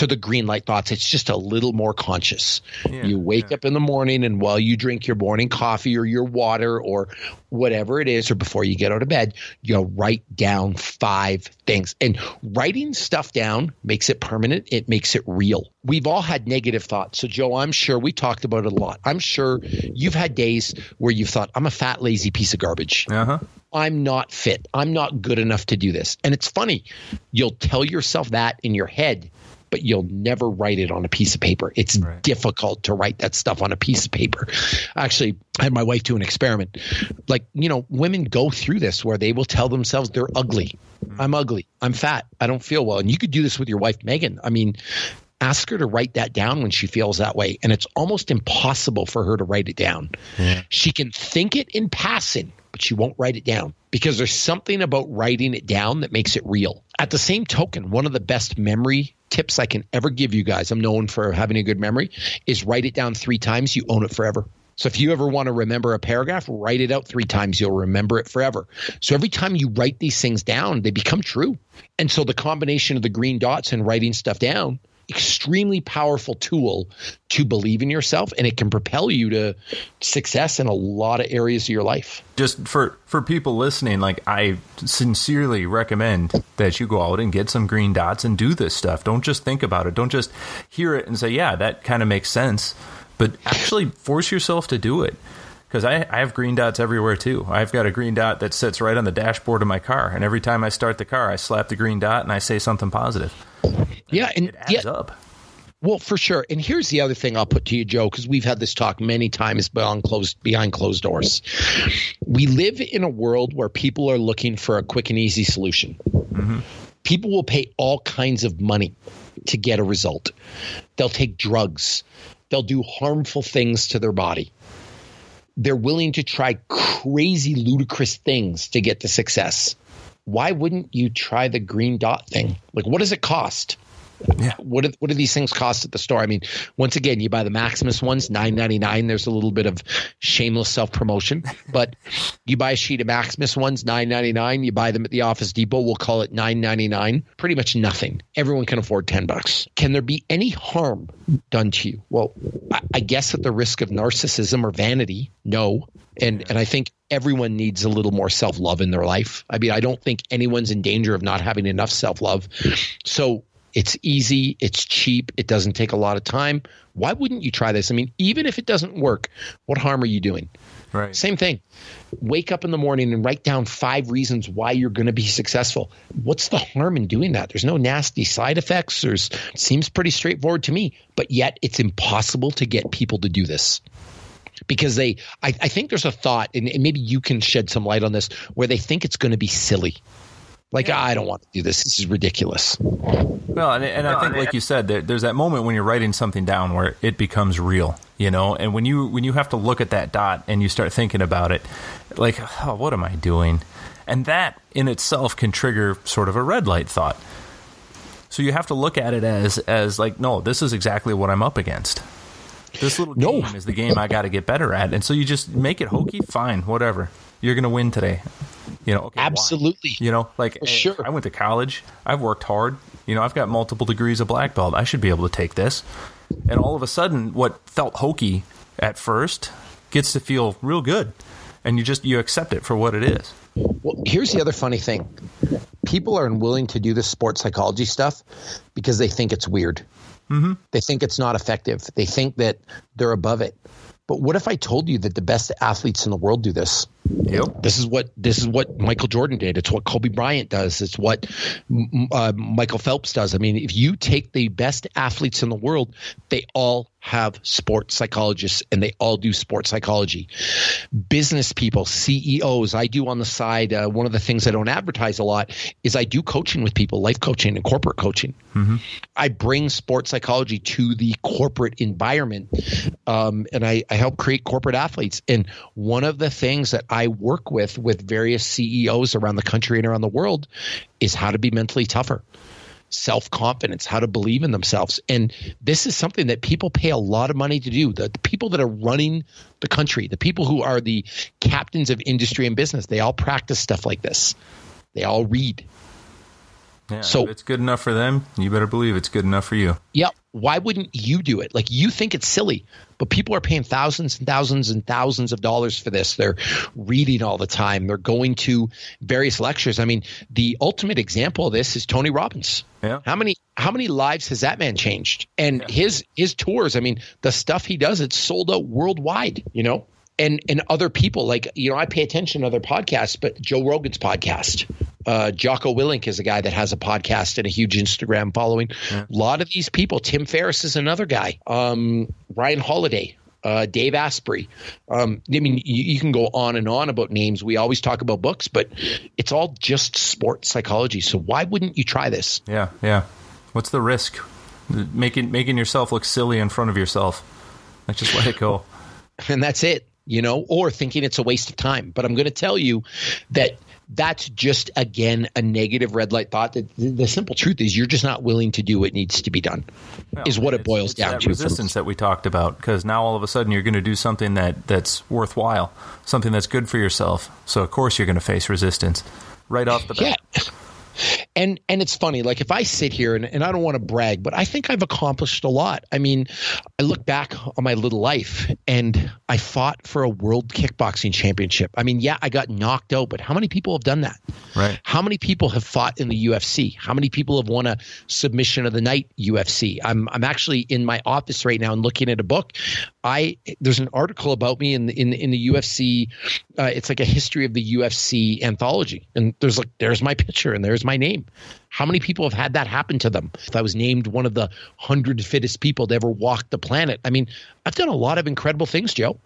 Speaker 1: to the green light thoughts. It's just a little more conscious. Yeah, you wake yeah. up in the morning and while you drink your morning coffee or your water or whatever it is, or before you get out of bed, you write down five things. And writing stuff down makes it permanent, it makes it real. We've all had negative thoughts. So, Joe, I'm sure we talked about it a lot. I'm sure you've had days where you've thought, I'm a fat, lazy piece of garbage.
Speaker 2: Uh-huh.
Speaker 1: I'm not fit. I'm not good enough to do this. And it's funny, you'll tell yourself that in your head but you'll never write it on a piece of paper. It's right. difficult to write that stuff on a piece of paper. Actually, I had my wife do an experiment. Like, you know, women go through this where they will tell themselves they're ugly. Mm-hmm. I'm ugly. I'm fat. I don't feel well. And you could do this with your wife, Megan. I mean, ask her to write that down when she feels that way. And it's almost impossible for her to write it down. Yeah. She can think it in passing, but she won't write it down because there's something about writing it down that makes it real. At the same token, one of the best memory tips I can ever give you guys, I'm known for having a good memory, is write it down three times. You own it forever. So if you ever want to remember a paragraph, write it out three times. You'll remember it forever. So every time you write these things down, they become true. And so the combination of the green dots and writing stuff down extremely powerful tool to believe in yourself and it can propel you to success in a lot of areas of your life.
Speaker 2: Just for for people listening, like I sincerely recommend that you go out and get some green dots and do this stuff. Don't just think about it. Don't just hear it and say, "Yeah, that kind of makes sense." But actually force yourself to do it because I, I, have green dots everywhere too. I've got a green dot that sits right on the dashboard of my car, and every time I start the car, I slap the green dot and I say something positive.
Speaker 1: Yeah, and
Speaker 2: it adds
Speaker 1: yeah,
Speaker 2: up.
Speaker 1: Well, for sure. And here's the other thing I'll put to you, Joe, because we've had this talk many times behind closed behind closed doors. We live in a world where people are looking for a quick and easy solution. Mm-hmm. People will pay all kinds of money to get a result. They'll take drugs. They'll do harmful things to their body. They're willing to try crazy, ludicrous things to get to success why wouldn't you try the green dot thing? Like, what does it cost? Yeah. What do, what do these things cost at the store? I mean, once again, you buy the Maximus ones, nine ninety nine. There's a little bit of shameless self promotion, but you buy a sheet of Maximus ones, nine ninety nine. You buy them at the Office Depot. We'll call it nine ninety nine. Pretty much nothing. Everyone can afford ten bucks. Can there be any harm done to you? Well, I, I guess at the risk of narcissism or vanity, no. And and I think everyone needs a little more self love in their life. I mean, I don't think anyone's in danger of not having enough self love. So it's easy, it's cheap, it doesn't take a lot of time. Why wouldn't you try this? I mean, even if it doesn't work, what harm are you doing?
Speaker 2: Right.
Speaker 1: Same thing. Wake up in the morning and write down five reasons why you're going to be successful. What's the harm in doing that? There's no nasty side effects. There's seems pretty straightforward to me, but yet it's impossible to get people to do this because they I, I think there's a thought and, and, maybe you can shed some light on this where they think it's going to be silly like yeah. I don't want to do this. This is ridiculous.
Speaker 2: Well, and, and I think, like you said, there, there's that moment when you're writing something down where it becomes real, you know. And when you when you have to look at that dot and you start thinking about it, like, oh, what am I doing? And that in itself can trigger sort of a red light thought. So you have to look at it as as like, no, this is exactly what I'm up against. This little game no. is the game I got to get better at, and so you just make it hokey. Fine, whatever. You're going to win today. You know, okay, why?
Speaker 1: Absolutely.
Speaker 2: You know, like hey,
Speaker 1: sure.
Speaker 2: I went to college. I've worked hard. You know, I've got multiple degrees of black belt. I should be able to take this. And all of a sudden, what felt hokey at first gets to feel real good, and you just you accept it for what it is.
Speaker 1: Well, here's the other funny thing people are unwilling to do this sports psychology stuff because they think it's weird. Mm-hmm. They think it's not effective. They think that they're above it. But what if I told you that the best athletes in the world do this?
Speaker 2: Yep.
Speaker 1: This is what this is what Michael Jordan did. It's what Kobe Bryant does. It's what uh, Michael Phelps does. I mean, if you take the best athletes in the world, they all have sports psychologists and they all do sports psychology. Business people, CEOs, I do on the side. Uh, one of the things I don't advertise a lot is I do coaching with people, life coaching and corporate coaching. I bring sports psychology to the corporate environment, um, and I, I help create corporate athletes. And one of the things that I work with with various CEOs around the country and around the world is how to be mentally tougher self confidence, how to believe in themselves. And this is something that people pay a lot of money to do. The, the, people that are running the country, the people who are the captains of industry and business, they all practice stuff like this. They all read.
Speaker 2: Yeah,
Speaker 1: So-
Speaker 2: if it's good enough for them, you better believe it's good enough for you.
Speaker 1: Yeah. Why wouldn't you do it? Like you think it's silly, but people are paying thousands and thousands and thousands of dollars for this. They're reading all the time. They're going to various lectures. I mean, the ultimate example of this is Tony Robbins.
Speaker 2: Yeah.
Speaker 1: How many how many lives has that man changed? And his his tours, I mean, the stuff he does, it's sold out worldwide, you know? And and other people like you know, I pay attention to other podcasts, but Joe Rogan's podcast. Uh, Jocko Willink is a guy that has a podcast and a huge Instagram following. A lot of these people, Tim Ferriss is another guy. Um, Ryan Holiday, uh, Dave Asprey. Um, I mean, you, you can go on and on about names. We always talk about books, but it's all just sports psychology. So why wouldn't you try this?
Speaker 2: Yeah, yeah. What's the risk? Making making yourself look silly in front of yourself. Like just let it go.
Speaker 1: and that's it, you know, or thinking it's a waste of time. But I'm going to tell you that that's just again a negative red light thought. That the, simple truth is you're just not willing to do what needs to be done. is what it boils down
Speaker 2: that
Speaker 1: to.
Speaker 2: resistance that we talked about because now all of a sudden you're going to do something that that's worthwhile, something that's good for yourself. So of course you're going to face resistance right off the
Speaker 1: Yeah. And and it's funny, like if I sit here and, and I don't want to brag, but I think I've accomplished a lot. I mean, I look back on my little life and I fought for a world kickboxing championship. I mean, yeah, I got knocked out, but how many people have done that?
Speaker 2: Right.
Speaker 1: How many people have fought in the UFC? How many people have won a submission of the night UFC? I'm I'm actually in my office right now and looking at a book. I there's an article about me in the, in in the UFC. Uh, it's like a history of the UFC anthology, and there's like there's my picture and there's my name. How many people have had that happen to them? If I was named one of the hundred fittest people to ever walk the planet, I mean, I've done a lot of incredible things, Joe,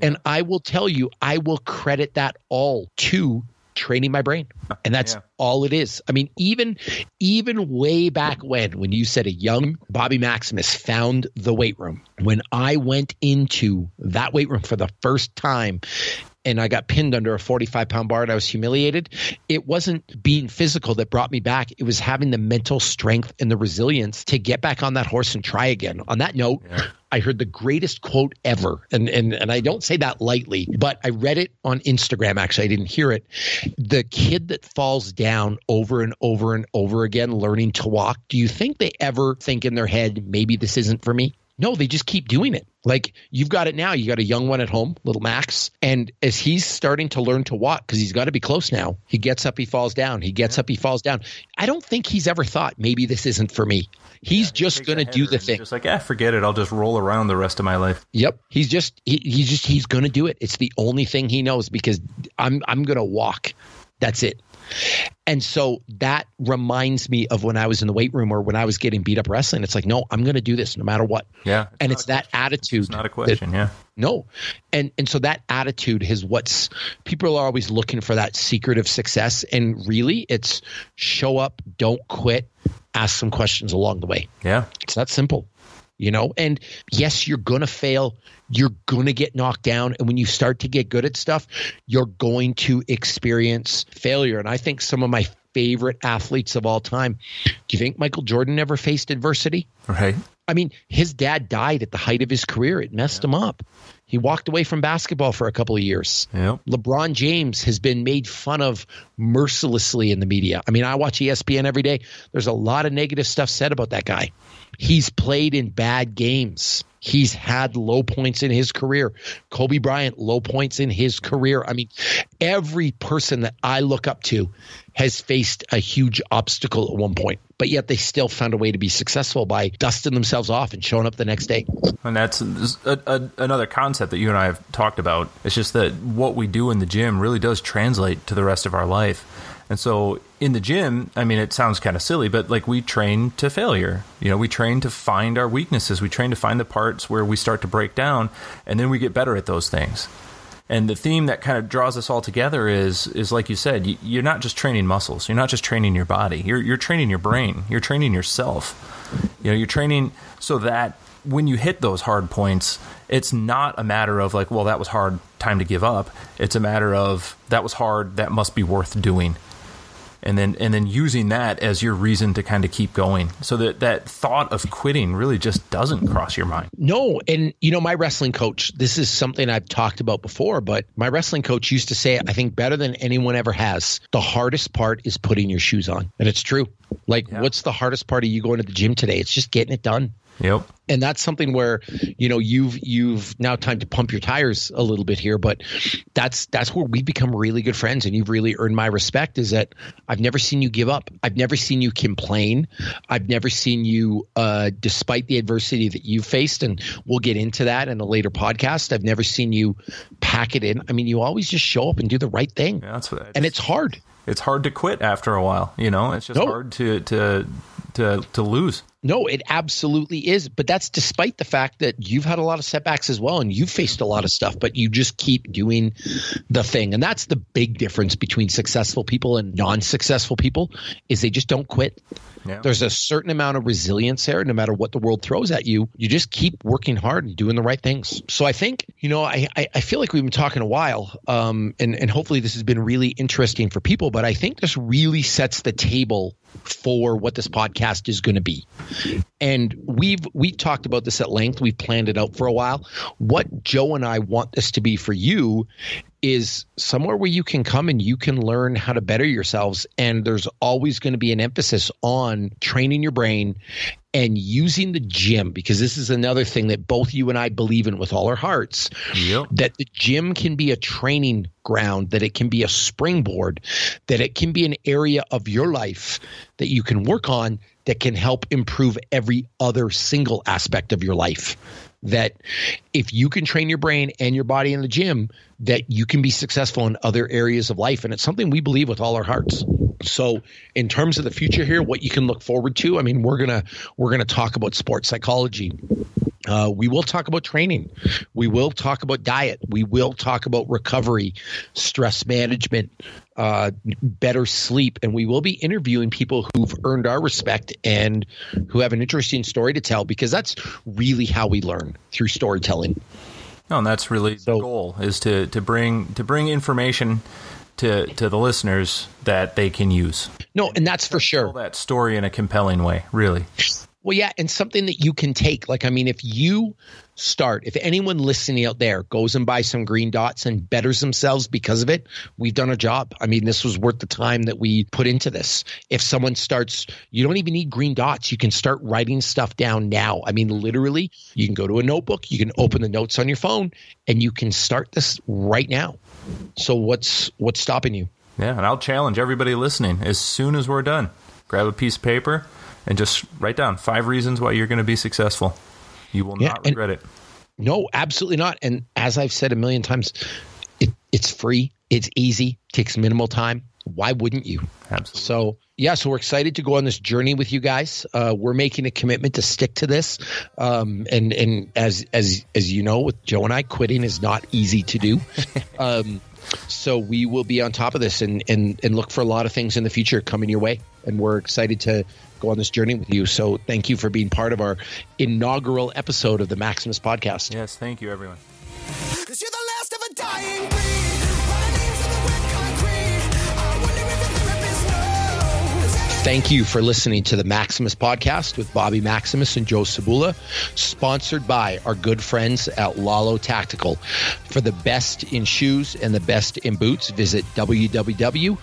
Speaker 1: and I will tell you, I will credit that all to training my brain and that's
Speaker 2: Yeah.
Speaker 1: all it is i mean even even way back when when you said a young bobby maximus found the weight room when i went into that weight room for the first time and I got pinned under a 45 pound bar and I was humiliated. It wasn't being physical that brought me back. It was having the mental strength and the resilience to get back on that horse and try again. On that note, I heard the greatest quote ever. And, and, and I don't say that lightly, but I read it on Instagram. Actually, I didn't hear it. The kid that falls down over and over and over again, learning to walk, do you think they ever think in their head, maybe this isn't for me? No, they just keep doing it. Like you've got it now. You got a young one at home, little Max. And as he's starting to learn to walk, because he's got to be close now, he gets up, he falls down. He gets up, he falls down. I don't think he's ever thought, maybe this isn't for me. He's just going to do the thing.
Speaker 2: Just like, ah, forget it. I'll just roll around the rest of my life.
Speaker 1: Yep. He's just he, he's just he's going to do it. It's the only thing he knows because I'm I'm going to walk. That's it. And so that reminds me of when I was in the weight room or when I was getting beat up wrestling. It's like, no, I'm going to do this no matter what.
Speaker 2: Yeah.
Speaker 1: and it's that
Speaker 2: question.
Speaker 1: attitude.
Speaker 2: It's not a
Speaker 1: that-
Speaker 2: question. yeah.
Speaker 1: no. And and so that attitude is what's people are always looking for that secret of success. And really it's show up, don't quit, ask some questions along the way.
Speaker 2: Yeah.
Speaker 1: It's that simple, you know? And yes, you're going to fail. You're going to get knocked down. And when you start to get good at stuff, you're going to experience failure. And I think some of my favorite athletes of all time, do you think Michael Jordan ever faced adversity?
Speaker 2: Right.
Speaker 1: I mean, his dad died at the height of his career. It messed him up. He walked away from basketball for a couple of years.
Speaker 2: Yep.
Speaker 1: LeBron James has been made fun of mercilessly in the media. I mean, I watch ESPN every day. There's a lot of negative stuff said about that guy. He's played in bad games. He's had low points in his career. Kobe Bryant, low points in his career. I mean, every person that I look up to has faced a huge obstacle at one point, but yet they still found a way to be successful by dusting themselves off and showing up the next day.
Speaker 2: And that's a, a, another concept that you and I have talked about. It's just that what we do in the gym really does translate to the rest of our life. And so in the gym, I mean, it sounds kind of silly, but like we train to failure. You know, we train to find our weaknesses. We train to find the parts where we start to break down, and then we get better at those things. And the theme that kind of draws us all together is is like you said, you're not just training muscles. You're not just training your body. You're you're training your brain. You're training yourself. You know, you're training so that when you hit those hard points, it's not a matter of like, well, that was hard, time to give up. It's a matter of that was hard, that must be worth doing and then and then using that as your reason to kind of keep going. So that that thought of quitting really just doesn't cross your mind.
Speaker 1: No and you know my wrestling coach this is something i've talked about before but my wrestling coach used to say i think better than anyone ever has the hardest part is putting your shoes on. And it's true. Like yeah. what's the hardest part? Of you going to the gym today? It's just getting it done
Speaker 2: Yep.
Speaker 1: And that's something where, you know, you've you've now time to pump your tires a little bit here, but that's that's where we become really good friends and you've really earned my respect is that I've never seen you give up. I've never seen you complain. I've never seen you uh despite the adversity that you faced and we'll get into that in a later podcast. I've never seen you pack it in. I mean, you always just show up and do the right thing.
Speaker 2: Yeah, that's what
Speaker 1: and it's hard.
Speaker 2: It's hard to quit after a while, you know. It's just nope. hard to to to to lose.
Speaker 1: No, it absolutely is. But that's despite the fact that you've had a lot of setbacks as well and you've faced a lot of stuff, but you just keep doing the thing. And that's the big difference between successful people and non-successful people is they just don't quit. Yeah. There's a certain amount of resilience there, no matter what the world throws at you. You just keep working hard and doing the right things. So I think, you know, I, I feel like we've been talking a while, um, and, and hopefully this has been really interesting for people, but I think this really sets the table for what this podcast is going to be. And we've we talked about this at length. We've planned it out for a while. What Joe and I want this to be for you is somewhere where you can come and you can learn how to better yourselves and there's always going to be an emphasis on training your brain and using the gym because this is another thing that both you and I believe in with all our hearts
Speaker 2: yep.
Speaker 1: that the gym can be a training ground that it can be a springboard that it can be an area of your life that you can work on that can help improve every other single aspect of your life that if you can train your brain and your body in the gym that you can be successful in other areas of life and it's something we believe with all our hearts so in terms of the future here what you can look forward to i mean we're gonna we're gonna talk about sports psychology uh, we will talk about training. We will talk about diet. We will talk about recovery, stress management, uh, better sleep, and we will be interviewing people who've earned our respect and who have an interesting story to tell because that's really how we learn through storytelling.
Speaker 2: No, and that's really so, the goal is to to bring to bring information to to the listeners that they can use.
Speaker 1: No, and that's for sure.
Speaker 2: Tell that story in a compelling way, really.
Speaker 1: Well, yeah, and something that you can take. Like, I mean, if you start, if anyone listening out there goes and buys some green dots and betters themselves because of it, we've done a job. I mean, this was worth the time that we put into this. If someone starts, you don't even need green dots. You can start writing stuff down now. I mean, literally, you can go to a notebook, you can open the notes on your phone, and you can start this right now. So what's what's stopping you?
Speaker 2: Yeah, and I'll challenge everybody listening as soon as we're done. Grab a piece of paper and just write down five reasons why you're going to be successful. You will yeah, not regret it.
Speaker 1: No, absolutely not. And as I've said a million times, it, it's free, it's easy, takes minimal time. Why wouldn't you?
Speaker 2: Absolutely.
Speaker 1: So yeah, so we're excited to go on this journey with you guys. Uh, we're making a commitment to stick to this, um, and and as as as you know, with Joe and I, quitting is not easy to do. um, so we will be on top of this and, and and look for a lot of things in the future coming your way, and we're excited to go on this journey with you. So thank you for being part of our inaugural episode of the Maximus podcast.
Speaker 2: Yes, thank you, everyone.
Speaker 1: Thank you for listening to the Maximus podcast with Bobby Maximus and Joe Cebula, sponsored by our good friends at Lalo Tactical. For the best in shoes and the best in boots, visit www.lalo.com.